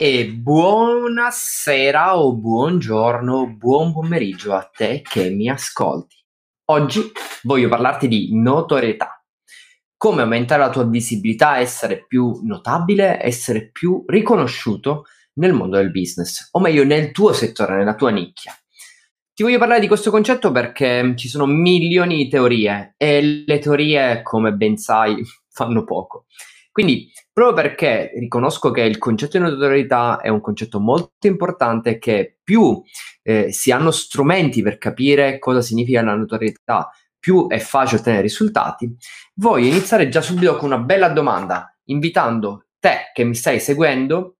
E buonasera o buongiorno, buon pomeriggio a te che mi ascolti. Oggi voglio parlarti di notorietà. Come aumentare la tua visibilità, essere più notabile, essere più riconosciuto nel mondo del business, o meglio nel tuo settore, nella tua nicchia. Ti voglio parlare di questo concetto perché ci sono milioni di teorie e le teorie, come ben sai, fanno poco. Quindi, proprio perché riconosco che il concetto di notorietà è un concetto molto importante, che più eh, si hanno strumenti per capire cosa significa la notorietà, più è facile ottenere risultati, voglio iniziare già subito con una bella domanda, invitando te che mi stai seguendo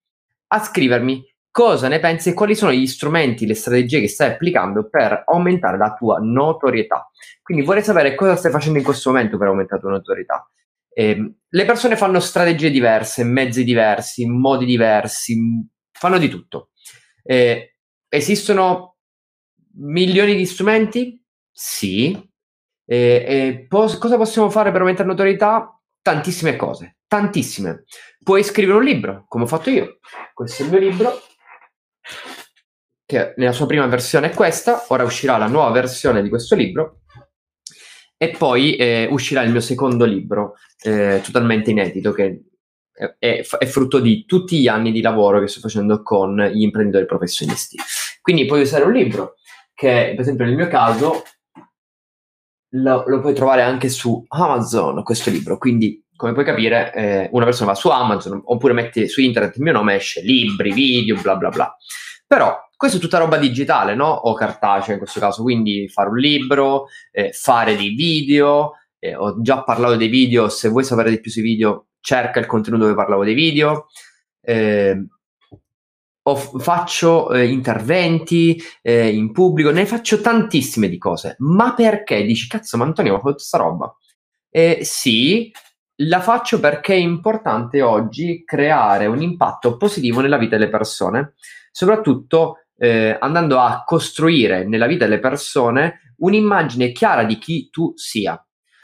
a scrivermi cosa ne pensi e quali sono gli strumenti, le strategie che stai applicando per aumentare la tua notorietà. Quindi vorrei sapere cosa stai facendo in questo momento per aumentare la tua notorietà. Eh, le persone fanno strategie diverse, mezzi diversi, modi diversi, fanno di tutto. Eh, esistono milioni di strumenti? Sì. Eh, pos- cosa possiamo fare per aumentare notorietà? Tantissime cose, tantissime. Puoi scrivere un libro, come ho fatto io. Questo è il mio libro, che nella sua prima versione è questa, ora uscirà la nuova versione di questo libro e poi eh, uscirà il mio secondo libro, eh, totalmente inedito, che è, è, frutto di tutti gli anni di lavoro che sto facendo con gli imprenditori professionisti. Quindi puoi usare un libro che, per esempio, nel mio caso, lo, lo puoi trovare anche su Amazon, questo libro. Quindi, come puoi capire, eh, una persona va su Amazon oppure mette su internet il mio nome, esce libri, video, bla bla bla. Però questo è tutta roba digitale, no? O cartacea in questo caso, quindi fare un libro, eh, fare dei video, eh, ho già parlato dei video, se vuoi sapere di più sui video, cerca il contenuto dove parlavo dei video. Eh, faccio eh, interventi eh, in pubblico, ne faccio tantissime di cose. Ma perché? Dici, cazzo, ma Antonio, ma fatto sta roba? Eh, sì, la faccio perché è importante oggi creare un impatto positivo nella vita delle persone, soprattutto eh, andando a costruire nella vita delle persone un'immagine chiara di chi tu sia.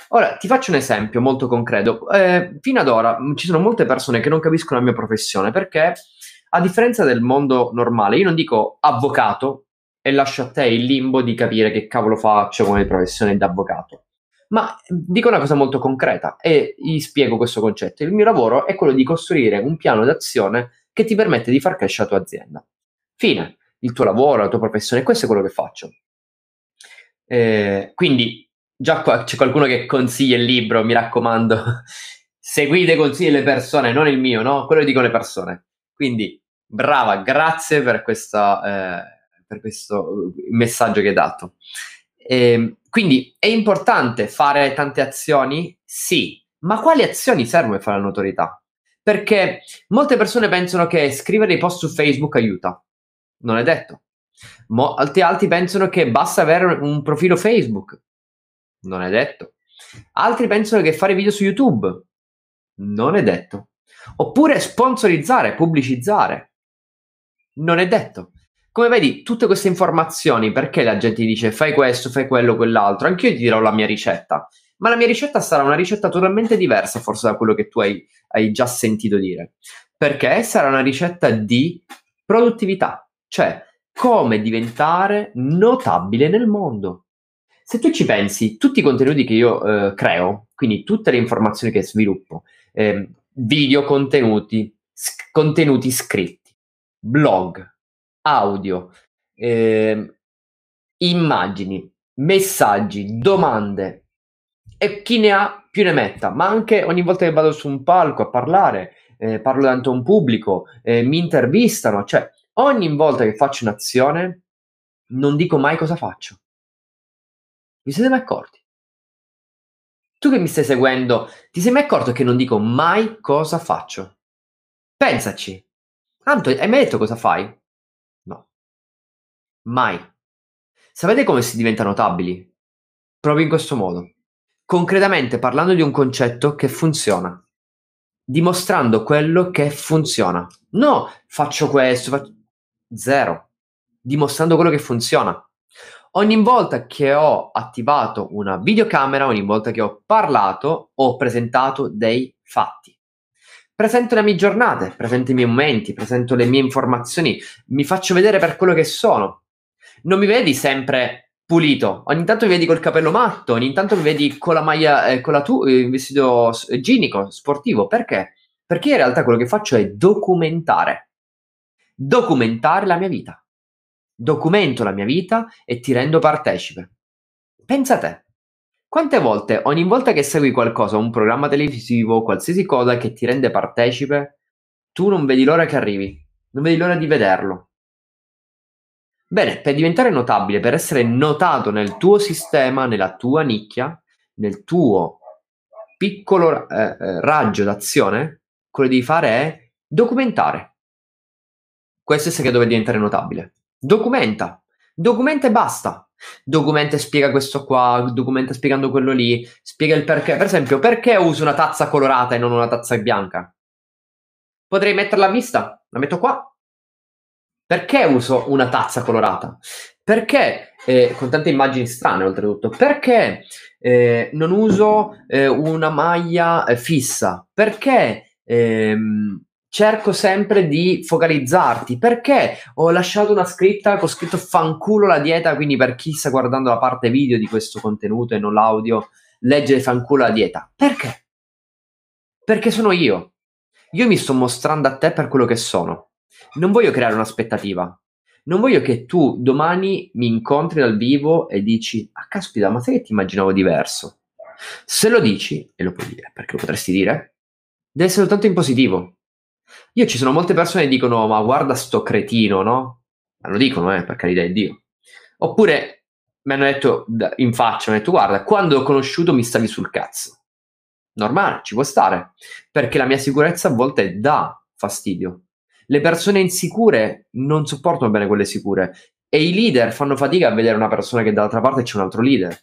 Ora ti faccio un esempio molto concreto. Eh, fino ad ora mm, ci sono molte persone che non capiscono la mia professione perché, a differenza del mondo normale, io non dico avvocato e lascio a te il limbo di capire che cavolo faccio come professione d'avvocato. Ma dico una cosa molto concreta e gli spiego questo concetto. Il mio lavoro è quello di costruire un piano d'azione che ti permette di far crescere la tua azienda. Fine il tuo lavoro, la tua professione, questo è quello che faccio. Eh, quindi già qua c'è qualcuno che consiglia il libro, mi raccomando, seguite i consigli delle persone, non il mio, no? Quello dicono le persone. Quindi brava, grazie per, questa, eh, per questo messaggio che hai dato. Eh, quindi è importante fare tante azioni? Sì, ma quali azioni servono per fare la notorietà? Perché molte persone pensano che scrivere i post su Facebook aiuta. Non è detto. Molti altri pensano che basta avere un profilo Facebook. Non è detto. Altri pensano che fare video su YouTube. Non è detto. Oppure sponsorizzare, pubblicizzare. Non è detto. Come vedi, tutte queste informazioni, perché la gente dice fai questo, fai quello, quell'altro, anch'io ti dirò la mia ricetta, ma la mia ricetta sarà una ricetta totalmente diversa forse da quello che tu hai, hai già sentito dire, perché sarà una ricetta di produttività, cioè, come diventare notabile nel mondo. Se tu ci pensi, tutti i contenuti che io eh, creo, quindi tutte le informazioni che sviluppo, eh, video contenuti, sc- contenuti scritti, blog, audio, eh, immagini, messaggi, domande, e chi ne ha più ne metta, ma anche ogni volta che vado su un palco a parlare, eh, parlo davanti a un pubblico, eh, mi intervistano, cioè ogni volta che faccio un'azione non dico mai cosa faccio. Vi siete mai accorti? Tu che mi stai seguendo, ti sei mai accorto che non dico mai cosa faccio? Pensaci. Tanto, hai mai detto cosa fai? No. Mai. Sapete come si diventa notabili? Proprio in questo modo. Concretamente parlando di un concetto che funziona. Dimostrando quello che funziona. No, faccio questo, faccio... Zero. Dimostrando quello che funziona. Ogni volta che ho attivato una videocamera, ogni volta che ho parlato, ho presentato dei fatti. Presento le mie giornate, presento i miei momenti, presento le mie informazioni, mi faccio vedere per quello che sono. Non mi vedi sempre pulito, ogni tanto mi vedi col capello matto, ogni tanto mi vedi con la maglia, eh, con la tu, il vestito igienico, sportivo. Perché? Perché in realtà quello che faccio è documentare. Documentare la mia vita. Documento la mia vita e ti rendo partecipe. Pensa a te. Quante volte, ogni volta che segui qualcosa, un programma televisivo, qualsiasi cosa che ti rende partecipe, tu non vedi l'ora che arrivi, non vedi l'ora di vederlo. Bene, per diventare notabile, per essere notato nel tuo sistema, nella tua nicchia, nel tuo piccolo eh, eh raggio d'azione, quello che devi fare è documentare. Questo è il segreto per diventare notabile. Documenta. Documenta e basta. Documenta e spiega questo qua, documenta spiegando quello lì, spiega il perché. Per esempio, perché uso una tazza colorata e non una tazza bianca? Potrei metterla a vista, la metto qua. Perché uso una tazza colorata? Perché, eh, con tante immagini strane oltretutto, perché eh, non uso eh, una maglia eh, fissa? Perché ehm, cerco sempre di focalizzarti perché ho lasciato una scritta con scritto fanculo la dieta, quindi per chi sta guardando la parte video di questo contenuto e non l'audio, leggere fanculo la dieta. Perché? Perché sono io. Io mi sto mostrando a te per quello che sono. Non voglio creare un'aspettativa. Non voglio che tu domani mi incontri dal vivo e dici, ah caspita, ma sai che ti immaginavo diverso? Se lo dici, e lo puoi dire, perché lo potresti dire, deve essere soltanto in positivo io ci sono molte persone che dicono, ma guarda sto cretino, no? Ma lo dicono, eh, per carità di Dio. Oppure mi hanno detto in faccia, hanno detto, guarda, quando ho conosciuto mi stavi sul cazzo. Normale, ci può stare, perché la mia sicurezza a volte dà fastidio. Le persone insicure non sopportano bene quelle sicure e i leader fanno fatica a vedere una persona che dall'altra parte c'è un altro leader.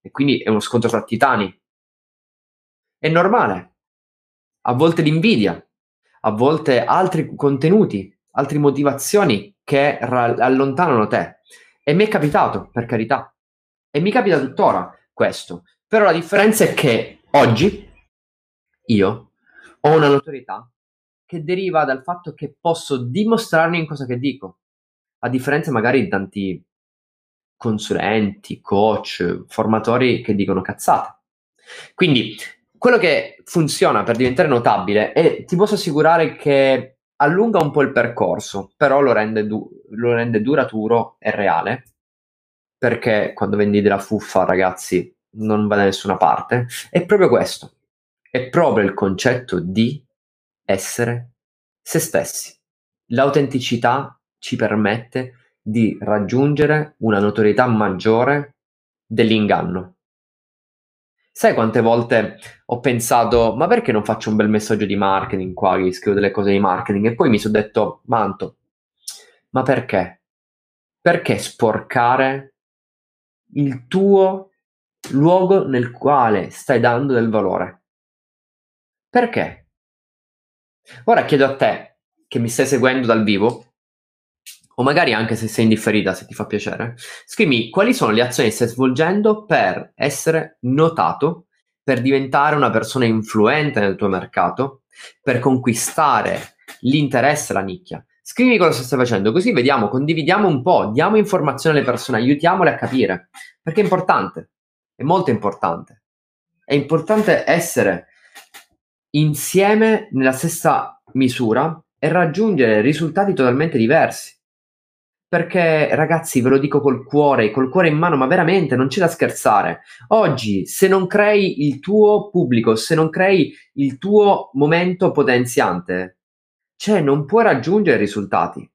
E quindi è uno scontro tra titani. È normale. A volte l'invidia, a volte altri contenuti, altre motivazioni che ra- allontanano te. E mi è capitato, per carità. E mi capita tuttora questo. Però la differenza è che oggi io ho una notorietà che deriva dal fatto che posso dimostrarmi in cosa che dico. A differenza magari di tanti consulenti, coach, formatori che dicono cazzate. Quindi quello che funziona per diventare notabile e ti posso assicurare che allunga un po' il percorso, però lo rende, du- lo rende duraturo e reale, perché quando vendi della fuffa, ragazzi, non va da nessuna parte. È proprio questo, è proprio il concetto di essere se stessi. L'autenticità ci permette di raggiungere una notorietà maggiore dell'inganno. Sai quante volte ho pensato, ma perché non faccio un bel messaggio di marketing qua, che scrivo delle cose di marketing? E poi mi sono detto, Manto, ma perché? Perché sporcare il tuo luogo nel quale stai dando del valore? Perché? Ora chiedo a te, che mi stai seguendo dal vivo, o magari anche se sei indifferita, se ti fa piacere, scrivimi quali sono le azioni che stai svolgendo per essere notato, per diventare una persona influente nel tuo mercato, per conquistare l'interesse alla nicchia. Scrivimi cosa stai facendo, così vediamo, condividiamo un po', diamo informazioni alle persone, aiutiamole a capire, perché è importante, è molto importante. È importante essere insieme nella stessa misura e raggiungere risultati totalmente diversi. Perché ragazzi, ve lo dico col cuore, col cuore in mano, ma veramente non c'è da scherzare. Oggi, se non crei il tuo pubblico, se non crei il tuo momento potenziante, cioè non puoi raggiungere risultati.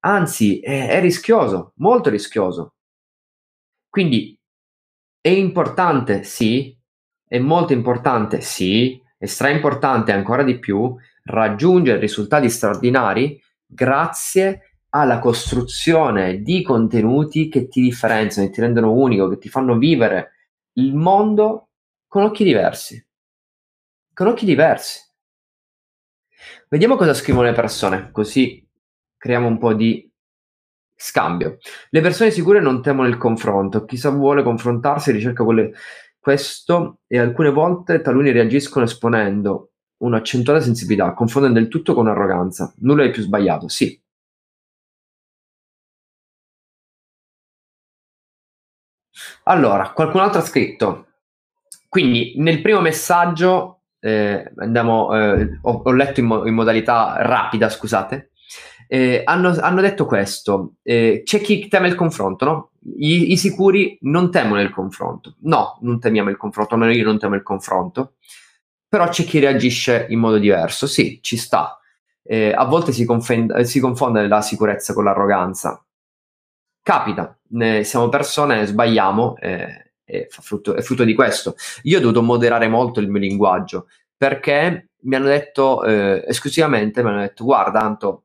Anzi, è, è rischioso, molto rischioso. Quindi è importante, sì, è molto importante, sì, è stra importante ancora di più raggiungere risultati straordinari grazie a alla costruzione di contenuti che ti differenziano, che ti rendono unico, che ti fanno vivere il mondo con occhi diversi. Con occhi diversi. Vediamo cosa scrivono le persone, così creiamo un po' di scambio. Le persone sicure non temono il confronto, chi sa vuole confrontarsi ricerca quelle... questo e alcune volte taluni reagiscono esponendo un'accentuata sensibilità, confondendo il tutto con arroganza. Nulla è più sbagliato, sì. Allora, qualcun altro ha scritto. Quindi nel primo messaggio eh, andiamo, eh, ho, ho, letto in, mo- in, modalità rapida, scusate. Eh, hanno, hanno, detto questo: eh, c'è chi teme il confronto, no? I, I, sicuri non temono il confronto. No, non temiamo il confronto, almeno io non temo il confronto. Però c'è chi reagisce in modo diverso. Sì, ci sta. Eh, a volte si, confend- si confonde la sicurezza con l'arroganza capita, ne, siamo persone, sbagliamo eh, e frutto, è frutto di questo. Io ho dovuto moderare molto il mio linguaggio perché mi hanno detto eh, esclusivamente, mi hanno detto guarda Anto,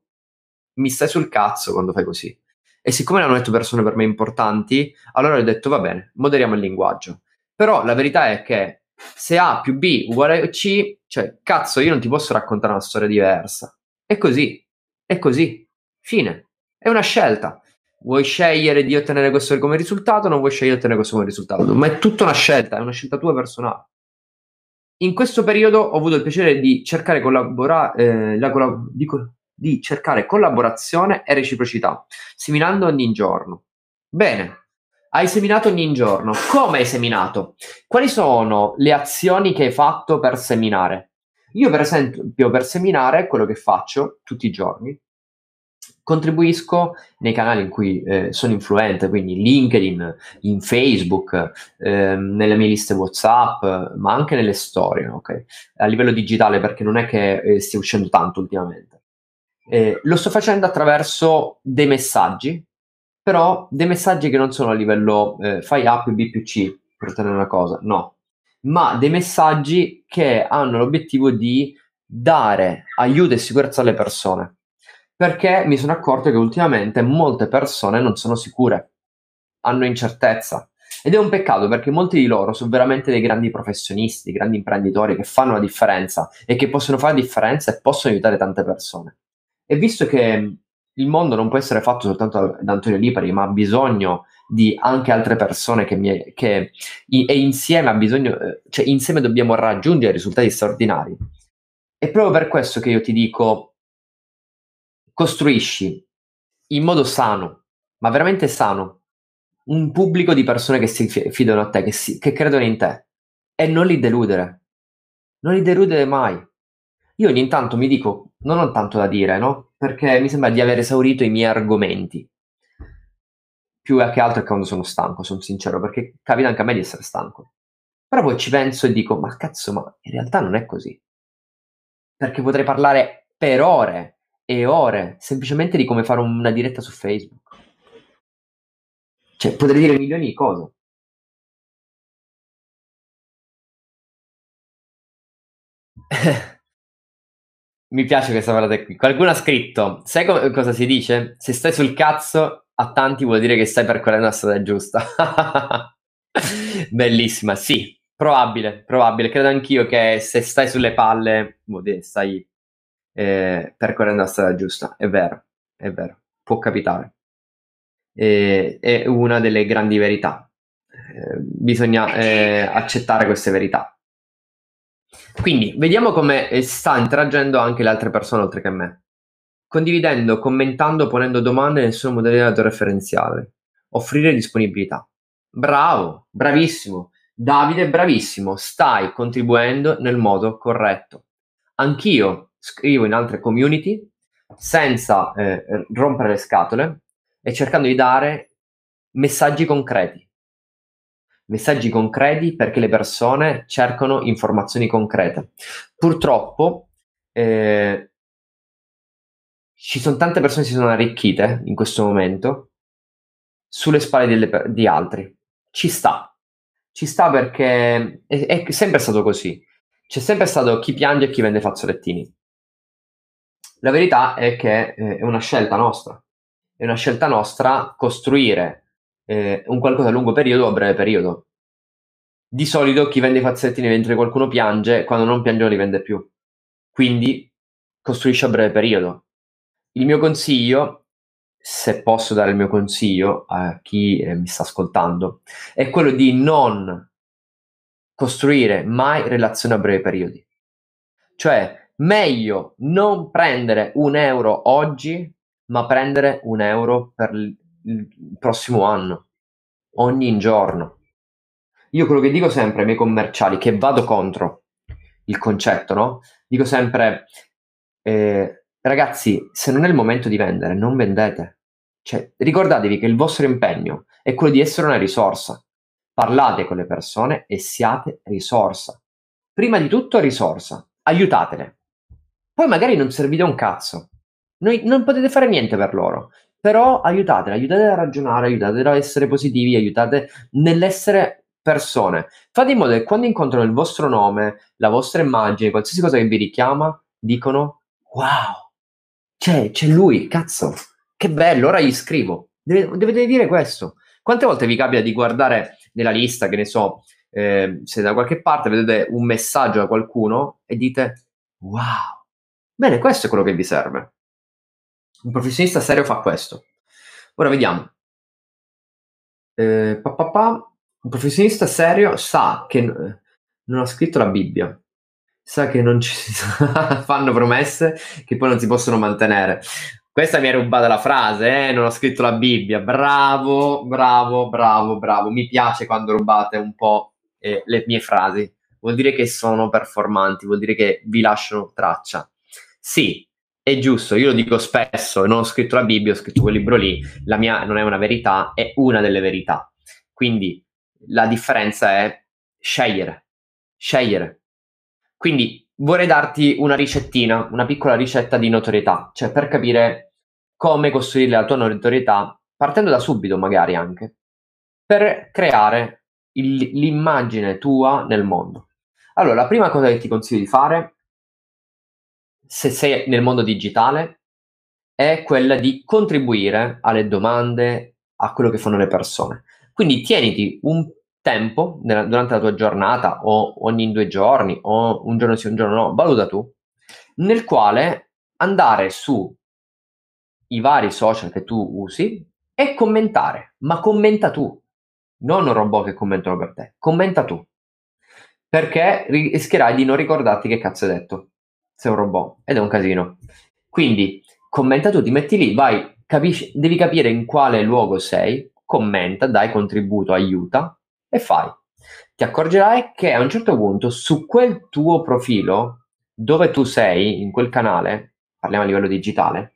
mi stai sul cazzo quando fai così. E siccome l'hanno detto persone per me importanti, allora ho detto va bene, moderiamo il linguaggio. Però la verità è che se A più B uguale C, cioè cazzo io non ti posso raccontare una storia diversa. È così, è così, fine. È una scelta vuoi scegliere di ottenere questo come risultato o non vuoi scegliere di ottenere questo come risultato, ma è tutta una scelta, è una scelta tua personale. In questo periodo ho avuto il piacere di cercare collabora- eh, collab- di, co- di cercare collaborazione e reciprocità, seminando ogni giorno. Bene, hai seminato ogni giorno. Come hai seminato? Quali sono le azioni che hai fatto per seminare? Io, per esempio, per seminare, quello che faccio tutti i giorni contribuisco nei canali in cui eh, sono influente, quindi LinkedIn, in Facebook, eh, nelle mie liste WhatsApp, ma anche nelle storie, okay? a livello digitale perché non è che eh, stia uscendo tanto ultimamente. Eh, lo sto facendo attraverso dei messaggi, però dei messaggi che non sono a livello eh, fai A più B più C per ottenere una cosa, no, ma dei messaggi che hanno l'obiettivo di dare aiuto e sicurezza alle persone perché mi sono accorto che ultimamente molte persone non sono sicure, hanno incertezza. Ed è un peccato perché molti di loro sono veramente dei grandi professionisti, grandi imprenditori che fanno la differenza e che possono fare la differenza e possono aiutare tante persone. E visto che il mondo non può essere fatto soltanto da Antonio Lipari, ma ha bisogno di anche altre persone che, mi, che e insieme bisogno, cioè insieme dobbiamo raggiungere risultati straordinari. È proprio per questo che io ti dico costruisci in modo sano, ma veramente sano, un pubblico di persone che si fidano a te, che, si, che credono in te e non li deludere. Non li deludere mai. Io ogni tanto mi dico, non ho tanto da dire, no? Perché mi sembra di aver esaurito i miei argomenti. Più che altro è quando sono stanco, sono sincero, perché capita anche a me di essere stanco. Però poi ci penso e dico, ma cazzo, ma in realtà non è così. Perché potrei parlare per ore e ore semplicemente di come fare una diretta su Facebook. Cioè, potrei dire milioni di cose. Mi piace questa frase qui. Qualcuno ha scritto: Sai co- cosa si dice? Se stai sul cazzo a tanti vuol dire che stai percorrendo la strada giusta. Bellissima, sì, probabile, probabile. Credo anch'io che se stai sulle palle vuol dire stai eh, percorrendo la strada giusta. È vero, è vero, può capitare. E, è una delle grandi verità. Eh, bisogna eh, accettare queste verità. Quindi vediamo come eh, sta interagendo anche le altre persone oltre che me. Condividendo, commentando, ponendo domande nel suo modello autoreferenziale. Offrire disponibilità. Bravo, bravissimo. Davide, bravissimo. Stai contribuendo nel modo corretto. Anch'io scrivo in altre community senza eh, rompere le scatole e cercando di dare messaggi concreti. Messaggi concreti perché le persone cercano informazioni concrete. Purtroppo eh, ci sono tante persone che si sono arricchite in questo momento sulle spalle delle, di altri. Ci sta. Ci sta perché è, è sempre stato così. C'è sempre stato chi piange e chi vende fazzolettini. La verità è che eh, è una scelta nostra. È una scelta nostra costruire eh, un qualcosa a lungo periodo o a breve periodo. Di solito chi vende i fazzolettini mentre qualcuno piange, quando non piange non li vende più. Quindi costruisce a breve periodo. Il mio consiglio, se posso dare il mio consiglio a chi eh, mi sta ascoltando, è quello di non costruire mai relazioni a breve periodi Cioè, meglio non prendere un euro oggi, ma prendere un euro per il prossimo anno, ogni giorno. Io quello che dico sempre ai miei commerciali, che vado contro il concetto, no? Dico sempre, eh, ragazzi, se non è il momento di vendere, non vendete. Cioè, ricordatevi che il vostro impegno è quello di essere una risorsa. Parlate con le persone e siate risorsa. Prima di tutto risorsa, aiutatele. Poi magari non servite un cazzo. Noi non potete fare niente per loro, però aiutatele, aiutatele a ragionare, aiutatele a essere positivi, aiutate nell'essere persone. Fate in modo che quando incontrano il vostro nome, la vostra immagine, qualsiasi cosa che vi richiama, dicono wow, c'è, c'è lui, cazzo, che bello, ora gli scrivo. Deve, dovete dire questo. Quante volte vi capita di guardare nella lista, che ne so, eh, se da qualche parte vedete un messaggio da qualcuno e dite wow, bene, questo è quello che vi serve. Un professionista serio fa questo. Ora vediamo. Eh, pa, pa, pa. Un professionista serio sa che non ha scritto la Bibbia, sa che non ci fanno promesse che poi non si possono mantenere. Questa mi è rubata la frase, eh? non ho scritto la Bibbia. Bravo, bravo, bravo, bravo. Mi piace quando rubate un po' eh, le mie frasi. Vuol dire che sono performanti, vuol dire che vi lasciano traccia. Sì, è giusto, io lo dico spesso, non ho scritto la Bibbia, ho scritto quel libro lì, la mia non è una verità, è una delle verità. Quindi la differenza è scegliere, scegliere. Quindi vorrei darti una ricettina, una piccola ricetta di notorietà, cioè per capire come costruire la tua notorietà, partendo da subito magari anche, per creare il, l'immagine tua nel mondo. Allora, la prima cosa che ti consiglio di fare, se sei nel mondo digitale, è quella di contribuire alle domande, a quello che fanno le persone. Quindi tieniti un tempo nella, durante la tua giornata o ogni due giorni o un giorno sì, un giorno no, valuta tu, nel quale andare su i vari social che tu usi e commentare, ma commenta tu, non robot che commentano per te, commenta tu, perché rischierai di non ricordarti che cazzo hai detto, sei un robot ed è un casino. Quindi commenta tu, ti metti lì, vai, capisci, devi capire in quale luogo sei, commenta, dai contributo, aiuta e fai. Ti accorgerai che a un certo punto su quel tuo profilo, dove tu sei, in quel canale, parliamo a livello digitale,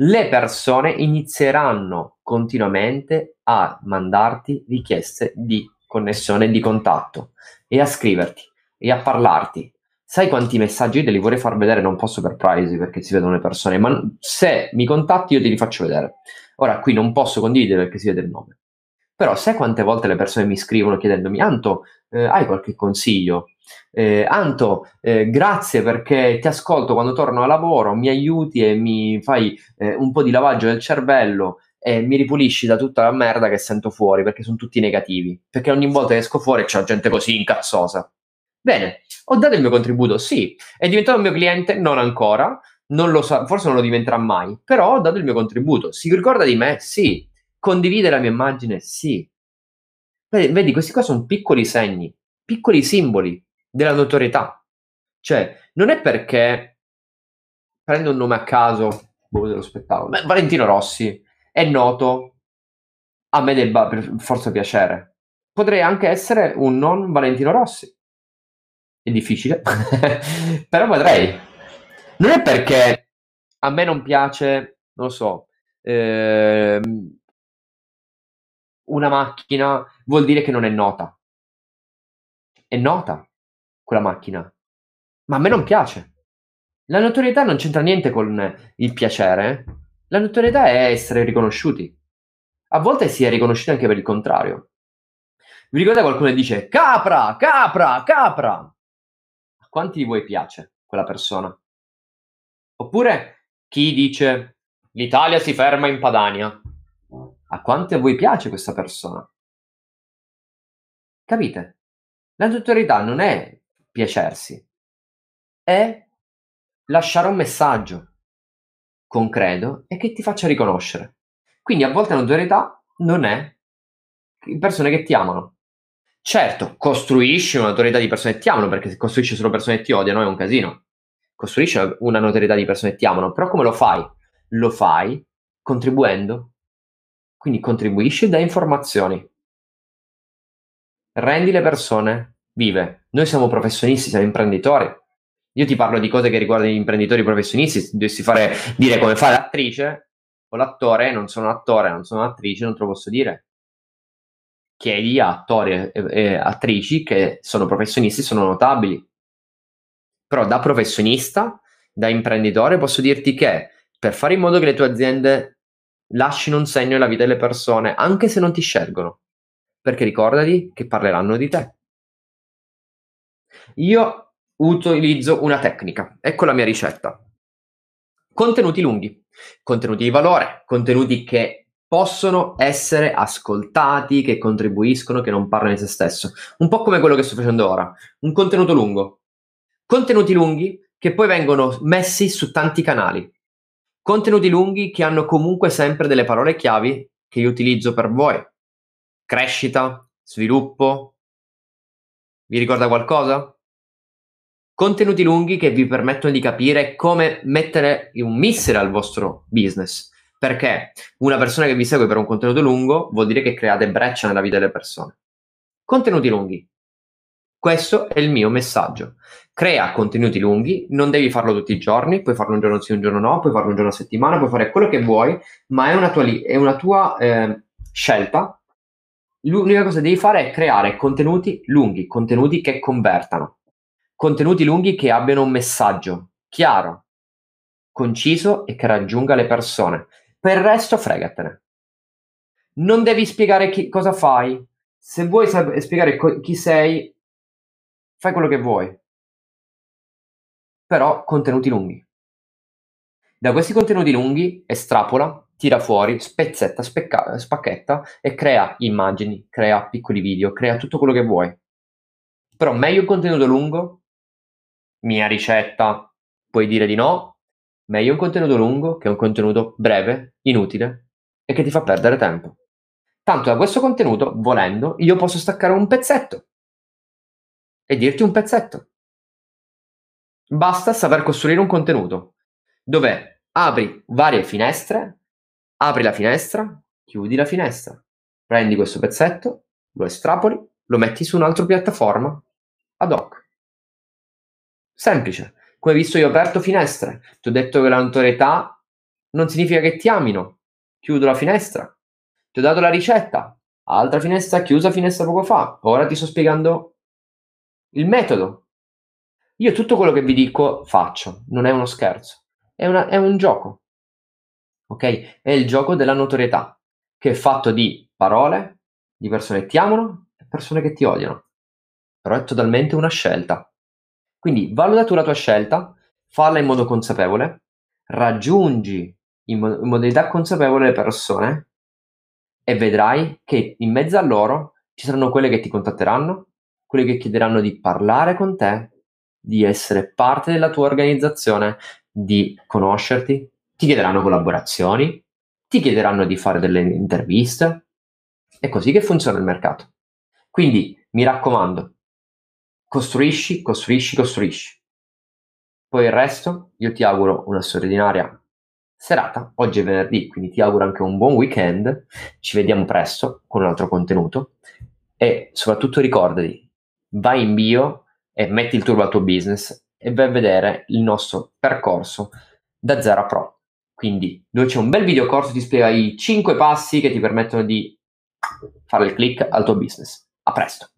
le persone inizieranno continuamente a mandarti richieste di connessione, di contatto e a scriverti e a parlarti. Sai quanti messaggi te li vorrei far vedere? Non posso per privacy perché si vedono le persone, ma se mi contatti io te li faccio vedere. Ora qui non posso condividere perché si vede il nome. Però sai quante volte le persone mi scrivono chiedendomi, Anto, eh, hai qualche consiglio? Eh, Anto, eh, grazie perché ti ascolto quando torno a lavoro, mi aiuti e mi fai eh, un po' di lavaggio del cervello e mi ripulisci da tutta la merda che sento fuori perché sono tutti negativi. Perché ogni volta che esco fuori c'è gente così incazzosa. Bene, ho dato il mio contributo, sì. È diventato mio cliente? Non ancora non lo sa, forse non lo diventerà mai, però ho dato il mio contributo. Si ricorda di me? Sì. Condivide la mia immagine? Sì. Vedi, vedi, questi qua sono piccoli segni, piccoli simboli della notorietà. Cioè, non è perché prendo un nome a caso, boh, dello spettacolo. Beh, Valentino Rossi è noto, a me debba per forza piacere. Potrei anche essere un non Valentino Rossi. È difficile, però potrei non è perché a me non piace, non lo so, ehm, una macchina vuol dire che non è nota. È nota quella macchina, ma a me non piace. La notorietà non c'entra niente con il piacere. Eh. La notorietà è essere riconosciuti. A volte si è riconosciuti anche per il contrario. Vi ricordate qualcuno che dice capra, capra, capra? Quanti di voi piace quella persona? Oppure chi dice l'Italia si ferma in Padania. A quanti a voi piace questa persona? Capite? La notorietà non è piacersi, è lasciare un messaggio concreto e che ti faccia riconoscere. Quindi a volte la notorietà non è persone che ti amano. Certo, costruisci una notorietà di persone che ti amano, perché se costruisci solo persone che ti odiano è un casino. costruisci una notorietà di persone che ti amano, però come lo fai? Lo fai contribuendo. Quindi contribuisci dai informazioni. Rendi le persone vive. Noi siamo professionisti, siamo imprenditori. Io ti parlo di cose che riguardano gli imprenditori professionisti. Se dovessi fare, dire come fa l'attrice o l'attore, non sono attore, non sono attrice, non te lo posso dire. Chiedi a attori e, e attrici che sono professionisti, sono notabili. Però da professionista, da imprenditore, posso dirti che per fare in modo che le tue aziende lasciano un segno nella vita delle persone, anche se non ti scelgono, perché ricordati che parleranno di te. Io utilizzo una tecnica, ecco la mia ricetta. Contenuti lunghi, contenuti di valore, contenuti che possono essere ascoltati, che contribuiscono, che non parlano di se stesso. Un po' come quello che sto facendo ora, un contenuto lungo, Contenuti lunghi che poi vengono messi su tanti canali. Contenuti lunghi che hanno comunque sempre delle parole chiavi che io utilizzo per voi. Crescita, sviluppo. Vi ricorda qualcosa? Contenuti lunghi che vi permettono di capire come mettere un missile al vostro business. Perché una persona che vi segue per un contenuto lungo vuol dire che create breccia nella vita delle persone. Contenuti lunghi. Questo è il mio messaggio. Crea contenuti lunghi, non devi farlo tutti i giorni, puoi farlo un giorno sì, un giorno no, puoi farlo un giorno a settimana, puoi fare quello che vuoi, ma è una tua, è una tua eh, scelta. L'unica cosa che devi fare è creare contenuti lunghi, contenuti che convertano, contenuti lunghi che abbiano un messaggio chiaro, conciso e che raggiunga le persone. Per il resto, fregatene. Non devi spiegare chi, cosa fai. Se vuoi sap- spiegare co- chi sei, fai quello che vuoi, però contenuti lunghi. Da questi contenuti lunghi estrapola, tira fuori, spezzetta, specca- spacchetta e crea immagini, crea piccoli video, crea tutto quello che vuoi. Però meglio un contenuto lungo, mia ricetta, puoi dire di no, meglio un contenuto lungo che un contenuto breve, inutile e che ti fa perdere tempo. Tanto da questo contenuto, volendo, io posso staccare un pezzetto e dirti un pezzetto. Basta saper costruire un contenuto dove apri varie finestre, apri la finestra, chiudi la finestra, prendi questo pezzetto, lo estrapoli, lo metti su un'altra piattaforma ad hoc. Semplice. Come visto io ho aperto finestre, ti ho detto che la notorietà non significa che ti amino. Chiudo la finestra. Ti ho dato la ricetta. Altra finestra chiusa finestra poco fa. Ora ti sto spiegando il metodo. Io tutto quello che vi dico faccio, non è uno scherzo, è, una, è un gioco. Ok? È il gioco della notorietà, che è fatto di parole, di persone che ti amano e persone che ti odiano. Però è totalmente una scelta. Quindi valuta tu la tua scelta, falla in modo consapevole, raggiungi in, mo- in modalità consapevole le persone e vedrai che in mezzo a loro ci saranno quelle che ti contatteranno, quelli che chiederanno di parlare con te, di essere parte della tua organizzazione, di conoscerti, ti chiederanno collaborazioni, ti chiederanno di fare delle interviste. È così che funziona il mercato. Quindi mi raccomando, costruisci, costruisci, costruisci. Poi il resto, io ti auguro una straordinaria serata. Oggi è venerdì, quindi ti auguro anche un buon weekend. Ci vediamo presto con un altro contenuto. E soprattutto ricordati, vai in bio e metti il turbo al tuo business e vai a vedere il nostro percorso da 0 a pro. Quindi, dove c'è un bel video corso ti spiega i 5 passi che ti permettono di fare il click al tuo business. A presto!